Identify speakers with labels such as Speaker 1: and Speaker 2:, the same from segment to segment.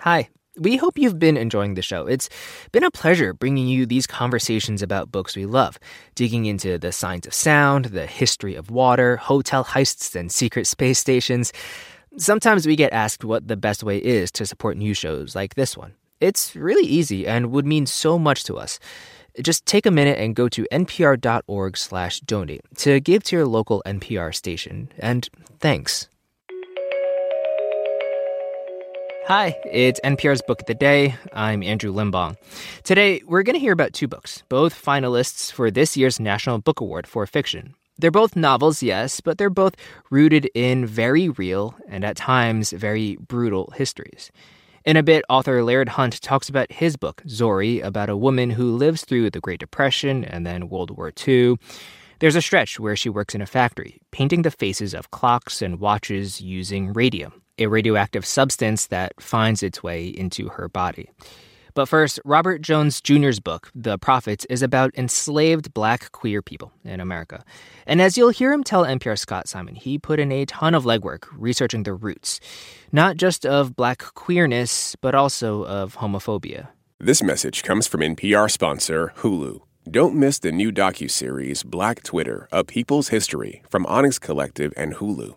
Speaker 1: Hi. We hope you've been enjoying the show. It's been a pleasure bringing you these conversations about books we love, digging into the science of sound, the history of water, hotel heists, and secret space stations. Sometimes we get asked what the best way is to support new shows like this one. It's really easy and would mean so much to us. Just take a minute and go to npr.org/donate to give to your local NPR station. And thanks. Hi, it's NPR's Book of the Day. I'm Andrew Limbong. Today, we're going to hear about two books, both finalists for this year's National Book Award for Fiction. They're both novels, yes, but they're both rooted in very real and at times very brutal histories. In a bit, author Laird Hunt talks about his book, Zorrie, about a woman who lives through the Great Depression and then World War II. There's a stretch where she works in a factory, painting the faces of clocks and watches using radium a radioactive substance that finds its way into her body. But first, Robert Jones Jr.'s book, The Prophets, is about enslaved black queer people in America. And as you'll hear him tell NPR Scott Simon, he put in a ton of legwork researching the roots, not just of black queerness, but also of homophobia.
Speaker 2: This message comes from NPR sponsor Hulu. Don't miss the new docu-series Black Twitter: A People's History from Onyx Collective and Hulu.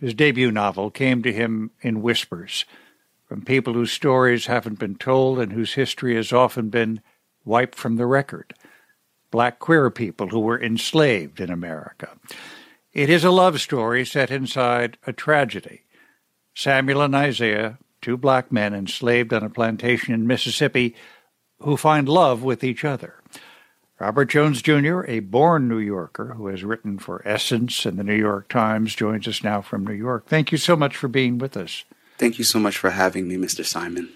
Speaker 3: his debut novel came to him in whispers from people whose stories haven't been told and whose history has often been wiped from the record. Black queer people who were enslaved in America. It is a love story set inside a tragedy. Samuel and Isaiah, two black men enslaved on a plantation in Mississippi, who find love with each other. Robert Jones Jr., a born New Yorker who has written for Essence and the New York Times, joins us now from New York. Thank you so much for being with us.
Speaker 4: Thank you so much for having me, Mr. Simon.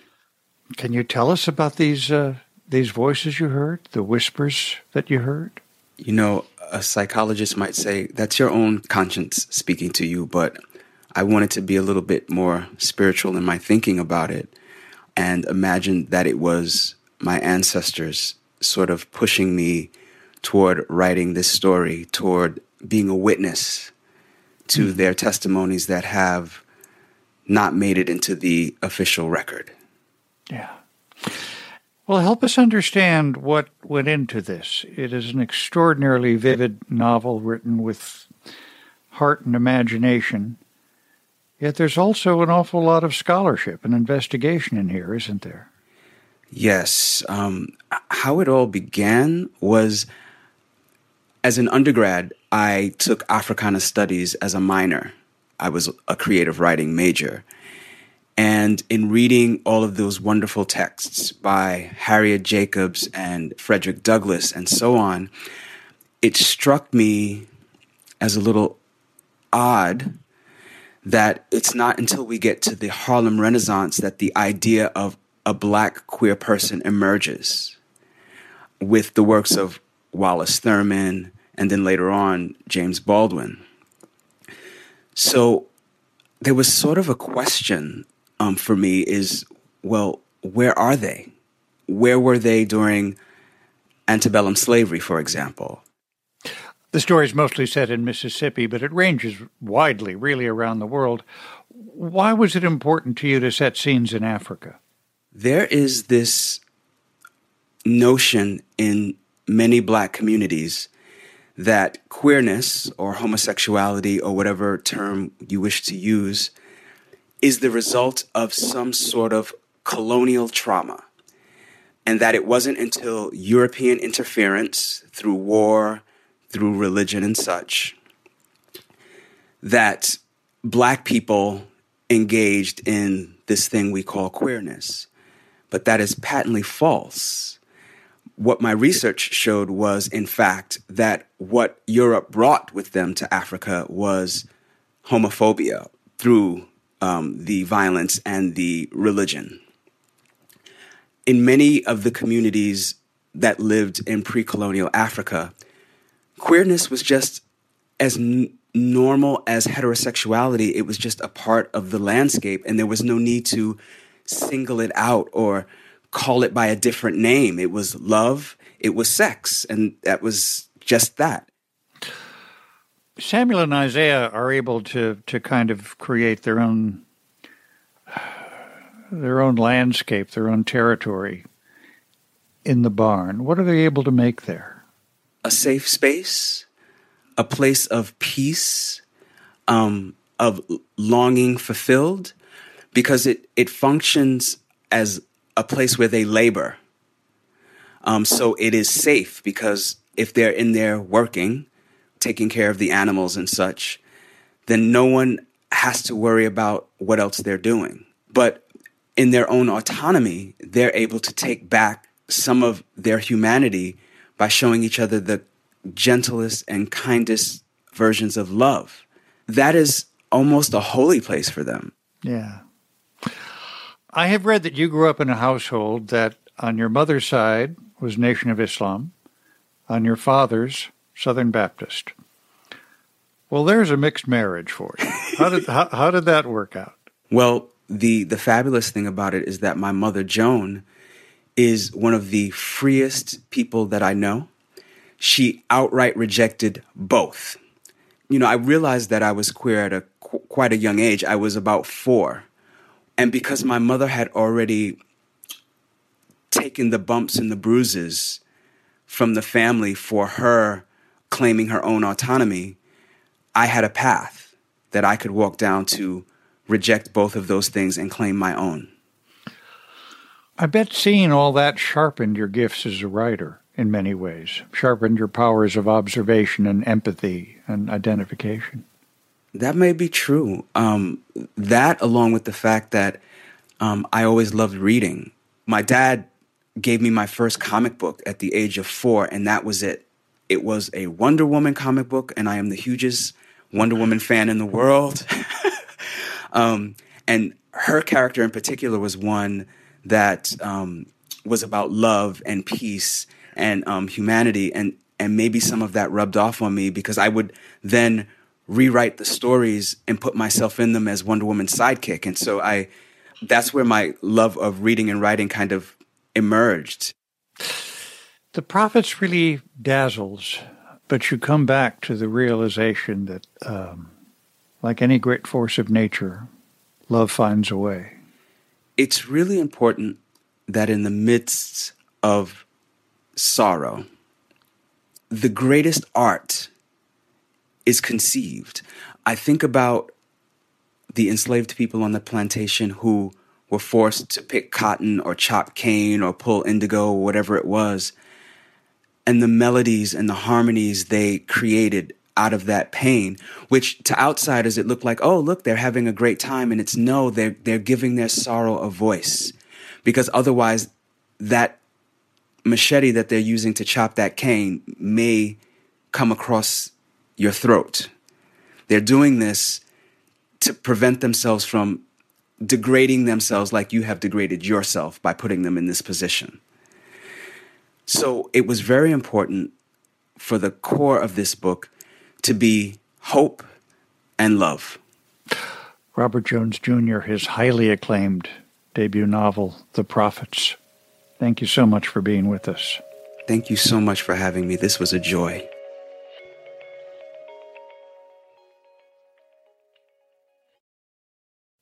Speaker 3: Can you tell us about these uh, these voices you heard, the whispers that you heard?
Speaker 4: You know, a psychologist might say that's your own conscience speaking to you, but I wanted to be a little bit more spiritual in my thinking about it and imagine that it was my ancestors sort of pushing me toward writing this story, toward being a witness to mm-hmm. their testimonies that have not made it into the official record.
Speaker 3: Yeah. Well, help us understand what went into this. It is an extraordinarily vivid novel written with heart and imagination. Yet there's also an awful lot of scholarship and investigation in here, isn't there?
Speaker 4: Yes. Um, how it all began was as an undergrad, I took Africana Studies as a minor. I was a creative writing major. And in reading all of those wonderful texts by Harriet Jacobs and Frederick Douglass and so on, it struck me as a little odd that it's not until we get to the Harlem Renaissance that the idea of a black queer person emerges with the works of Wallace Thurman and then later on James Baldwin. So there was sort of a question um, for me is, well, where are they? Where were they during antebellum slavery, for example?
Speaker 3: The story is mostly set in Mississippi, but it ranges widely, really, around the world. Why was it important to you to set scenes in Africa?
Speaker 4: There is this notion in many black communities that queerness or homosexuality or whatever term you wish to use is the result of some sort of colonial trauma. And that it wasn't until European interference through war, through religion, and such, that black people engaged in this thing we call queerness but that is patently false. What my research showed was, in fact, that what Europe brought with them to Africa was homophobia through um, the violence and the religion. in many of the communities that lived in pre colonial Africa, queerness was just as n- normal as heterosexuality. It was just a part of the landscape, and there was no need to single it out or call it by a different name. It was love, it was sex, and that was just that.
Speaker 3: Samuel and Isaiah are able to to kind of create their own their own landscape, their own territory in the barn. What are they able to make there?
Speaker 4: A safe space, a place of peace, um, of longing fulfilled, because it, it functions as a place where they labor. Um, so it is safe because if they're in there working, taking care of the animals and such, then no one has to worry about what else they're doing. But in their own autonomy, they're able to take back some of their humanity by showing each other the gentlest and kindest versions of love. That is almost a holy place for them.
Speaker 3: Yeah. I have read that you grew up in a household that on your mother's side was Nation of Islam, on your father's Southern Baptist. Well, there's a mixed marriage for you. How did how, how did that work out?
Speaker 4: Well, the the fabulous thing about it is that my mother Joan is one of the freest people that I know. She outright rejected both. You know, I realized that I was queer at a qu- quite a young age. I was about 4. And because my mother had already taken the bumps and the bruises from the family for her claiming her own autonomy, I had a path that I could walk down to reject both of those things and claim my own.
Speaker 3: I bet seeing all that sharpened your gifts as a writer in many ways, sharpened your powers of observation and empathy and identification.
Speaker 4: That may be true. Um, that, along with the fact that um, I always loved reading. My dad gave me my first comic book at the age of four, and that was it. It was a Wonder Woman comic book, and I am the hugest Wonder Woman fan in the world. um, and her character in particular was one that um, was about love and peace and um, humanity, and and maybe some of that rubbed off on me because I would then rewrite the stories and put myself in them as Wonder Woman's sidekick, and so I that's where my love of reading and writing kind of emerged.
Speaker 3: The prophets really dazzles, but you come back to the realization that, um, like any great force of nature, love finds a way.
Speaker 4: It's really important that in the midst of sorrow, the greatest art is conceived. I think about the enslaved people on the plantation who were forced to pick cotton or chop cane or pull indigo or whatever it was. And the melodies and the harmonies they created out of that pain, which to outsiders it looked like, oh, look, they're having a great time. And it's no, they're, they're giving their sorrow a voice. Because otherwise, that machete that they're using to chop that cane may come across your throat. They're doing this to prevent themselves from degrading themselves like you have degraded yourself by putting them in this position. So it was very important for the core of this book to be hope and love.
Speaker 3: Robert Jones Jr., his highly acclaimed debut novel, The Prophets. Thank you so much for being with us.
Speaker 4: Thank you so much for having me. This was a joy.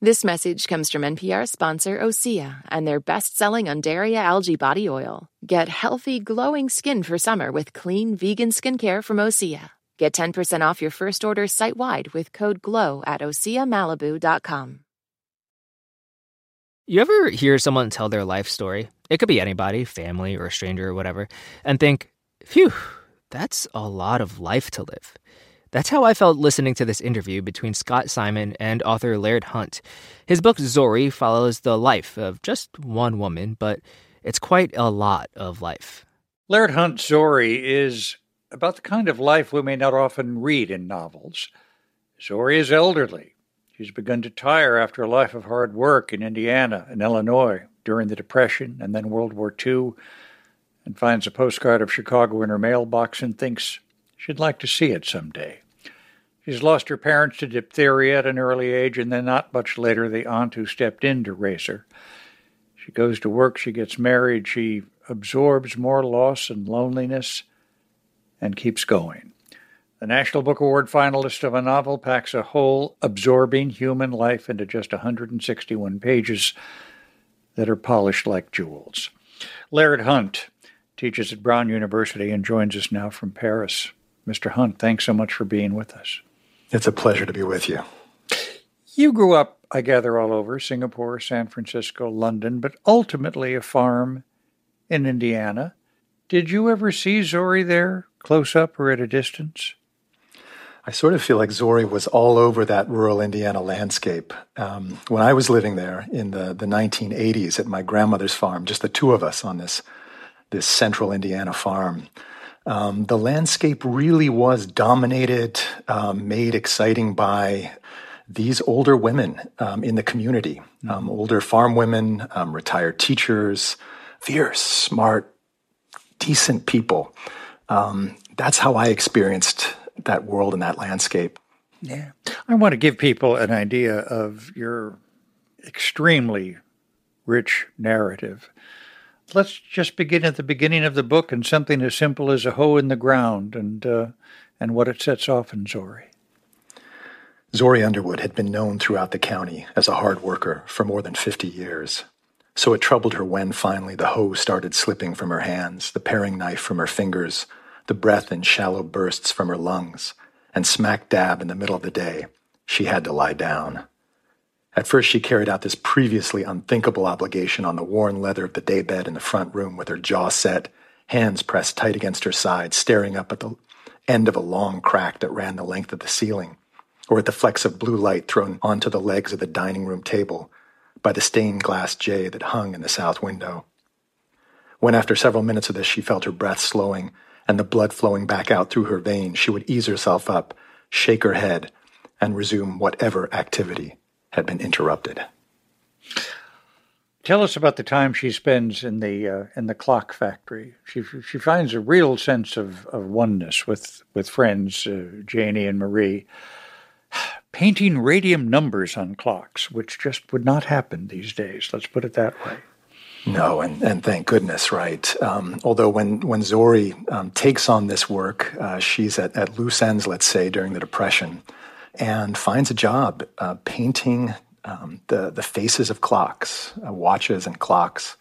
Speaker 5: This message comes from NPR sponsor Osea and their best selling Undaria algae body oil. Get healthy, glowing skin for summer with clean vegan skincare from Osea. Get 10% off your first order site wide with code GLOW at OseaMalibu.com.
Speaker 1: You ever hear someone tell their life story? It could be anybody, family or a stranger or whatever, and think, phew, that's a lot of life to live. That's how I felt listening to this interview between Scott Simon and author Laird Hunt. His book Zorrie follows the life of just one woman, but it's quite a lot of life.
Speaker 3: Laird Hunt's Zorrie is about the kind of life we may not often read in novels. Zorrie is elderly. She's begun to tire after a life of hard work in Indiana and Illinois during the Depression and then World War II, and finds a postcard of Chicago in her mailbox and thinks she'd like to see it someday. She's lost her parents to diphtheria at an early age, and then not much later, the aunt who stepped in to raise her. She goes to work, she gets married, she absorbs more loss and loneliness and keeps going. The National Book Award finalist of a novel packs a whole, absorbing human life into just 161 pages that are polished like jewels. Laird Hunt teaches at Brown University and joins us now from Paris. Mr. Hunt, thanks so much for being with us.
Speaker 6: It's a pleasure to be with you.
Speaker 3: You grew up, I gather, all over Singapore, San Francisco, London, but ultimately a farm in Indiana. Did you ever see Zorrie there, close up or at a distance?
Speaker 6: I sort of feel like Zorrie was all over that rural Indiana landscape. Um, when I was living there in the, the 1980s at my grandmother's farm, just the two of us on this, this central Indiana farm, um, the landscape really was dominated, um, made exciting by these older women um, in the community, um, older farm women, um, retired teachers, fierce, smart, decent people. Um, that's how I experienced that world and that landscape.
Speaker 3: Yeah. I want to give people an idea of your extremely rich narrative. Let's just begin at the beginning of the book and something as simple as a hoe in the ground and uh, and what it sets off in Zorrie.
Speaker 6: Zorrie Underwood had been known throughout the county as a hard worker for more than 50 years. So it troubled her when finally the hoe started slipping from her hands, the paring knife from her fingers, the breath in shallow bursts from her lungs, and smack dab in the middle of the day, she had to lie down. At first, she carried out this previously unthinkable obligation on the worn leather of the daybed in the front room with her jaw set, hands pressed tight against her side, staring up at the end of a long crack that ran the length of the ceiling, or at the flecks of blue light thrown onto the legs of the dining room table by the stained glass jay that hung in the south window. When after several minutes of this she felt her breath slowing and the blood flowing back out through her veins, she would ease herself up, shake her head, and resume whatever activity had been interrupted.
Speaker 3: Tell us about the time she spends in the uh, in the clock factory. She she finds a real sense of, of oneness with with friends, uh, Janie and Marie painting radium numbers on clocks, which just would not happen these days. Let's put it that way.
Speaker 6: No, and, and thank goodness, right? Um, although when when Zorrie um, takes on this work, uh, she's at, at loose ends, let's say, during the Depression, and finds a job uh, painting um, the the faces of clocks, uh, watches, and clocks,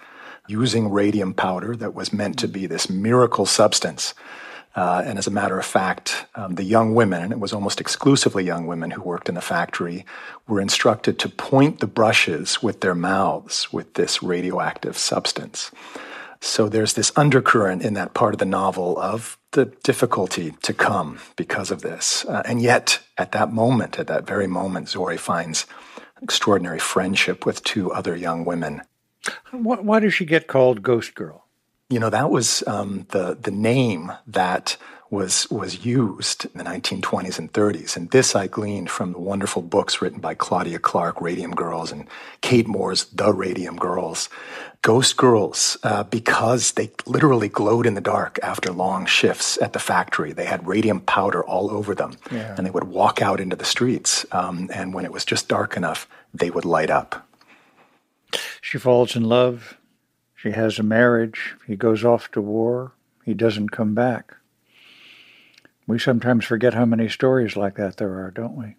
Speaker 6: using radium powder that was meant to be this miracle substance uh, and as a matter of fact, um, the young women, and it was almost exclusively young women who worked in the factory, were instructed to point the brushes with their mouths with this radioactive substance. So there's this undercurrent in that part of the novel of the difficulty to come because of this. Uh, and yet, at that moment, at that very moment, Zorrie finds extraordinary friendship with two other young women.
Speaker 3: Why, why does she get called Ghost Girl?
Speaker 6: You know, that was um, the the name that was was used in the 1920s and 30s, and this I gleaned from the wonderful books written by Claudia Clark, Radium Girls, and Kate Moore's The Radium Girls. Ghost girls, uh, because they literally glowed in the dark after long shifts at the factory. They had radium powder all over them, yeah. and they would walk out into the streets. Um, and when it was just dark enough, they would light up.
Speaker 3: She falls in love she has a marriage. He goes off to war. He doesn't come back. We sometimes forget how many stories like that there are, don't we?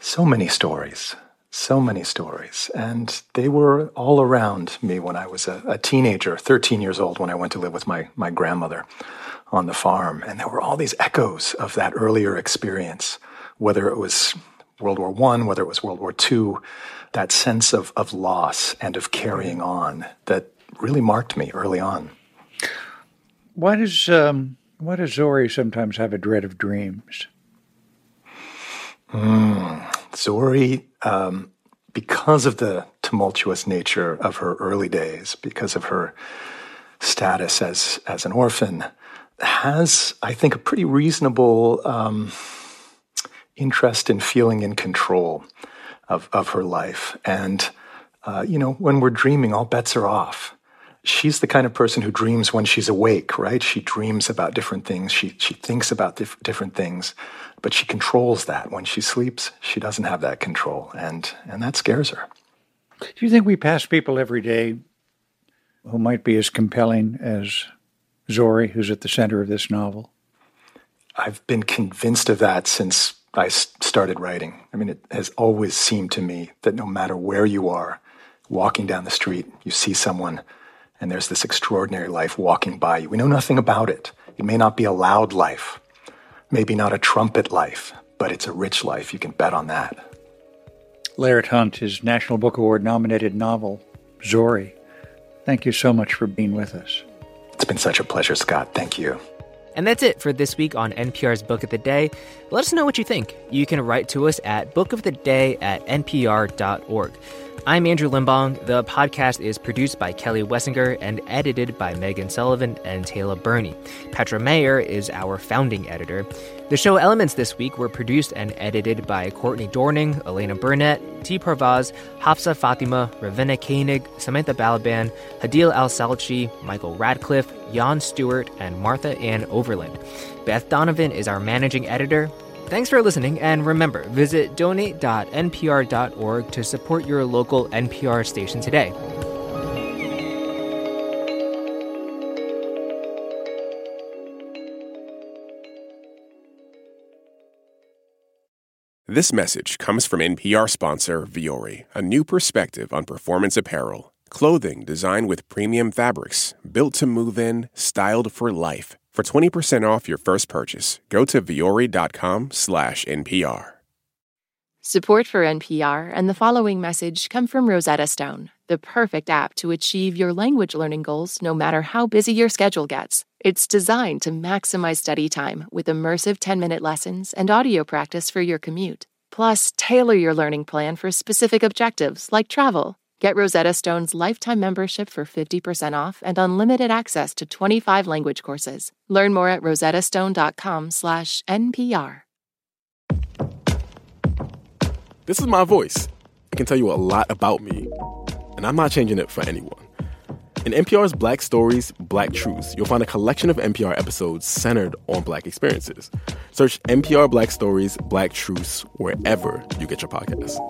Speaker 6: So many stories. So many stories. And they were all around me when I was a, a teenager, 13 years old, when I went to live with my, my grandmother on the farm. And there were all these echoes of that earlier experience, whether it was World War One, whether it was World War Two, that sense of, of loss and of carrying on that really marked me early on.
Speaker 3: Why does um, why does Zorrie sometimes have a dread of dreams?
Speaker 6: Mm, Zorrie, um, because of the tumultuous nature of her early days, because of her status as as an orphan, has I think a pretty reasonable um, interest in feeling in control of of her life, and uh, you know when we're dreaming, all bets are off she's the kind of person who dreams when she's awake, right? She dreams about different things. She, she thinks about dif- different things, but she controls that. When she sleeps, she doesn't have that control, and, and that scares her.
Speaker 3: Do you think we pass people every day who might be as compelling as Zorrie, who's at the center of this novel?
Speaker 6: I've been convinced of that since I started writing. I mean, it has always seemed to me that no matter where you are, walking down the street, you see someone and there's this extraordinary life walking by you. We know nothing about it. It may not be a loud life, maybe not a trumpet life, but it's a rich life. You can bet on that.
Speaker 3: Laird Hunt, his National Book Award nominated novel, Zorrie. Thank you so much for being with us.
Speaker 6: It's been such a pleasure, Scott. Thank you.
Speaker 1: And that's it for this week on NPR's Book of the Day. Let us know what you think. You can write to us at bookoftheday at npr.org. I'm Andrew Limbong. The podcast is produced by Kelly Wessinger and edited by Megan Sullivan and Taylor Burney. Petra Mayer is our founding editor. The show elements this week were produced and edited by Courtney Dorning, Elena Burnett, T. Parvaz, Hafsa Fatima, Ravenna Koenig, Samantha Balaban, Hadil Al Salchi, Michael Radcliffe, Jan Stewart, and Martha Ann Overland. Beth Donovan is our managing editor. Thanks for listening, and remember, visit donate.npr.org to support your local NPR station today.
Speaker 2: This message comes from NPR sponsor Vuori, a new perspective on performance apparel. Clothing designed with premium fabrics, built to move in, styled for life. For 20% off your first purchase, go to vuori.com slash NPR.
Speaker 5: Support for NPR and the following message come from Rosetta Stone, the perfect app to achieve your language learning goals no matter how busy your schedule gets. It's designed to maximize study time with immersive 10-minute lessons and audio practice for your commute. Plus, tailor your learning plan for specific objectives like travel. Get Rosetta Stone's lifetime membership for 50% off and unlimited access to 25 language courses. Learn more at rosettastone.com/npr.
Speaker 7: This is my voice. It can tell you a lot about me, and I'm not changing it for anyone. In NPR's Black Stories, Black Truths, you'll find a collection of NPR episodes centered on Black experiences. Search NPR Black Stories, Black Truths wherever you get your podcasts.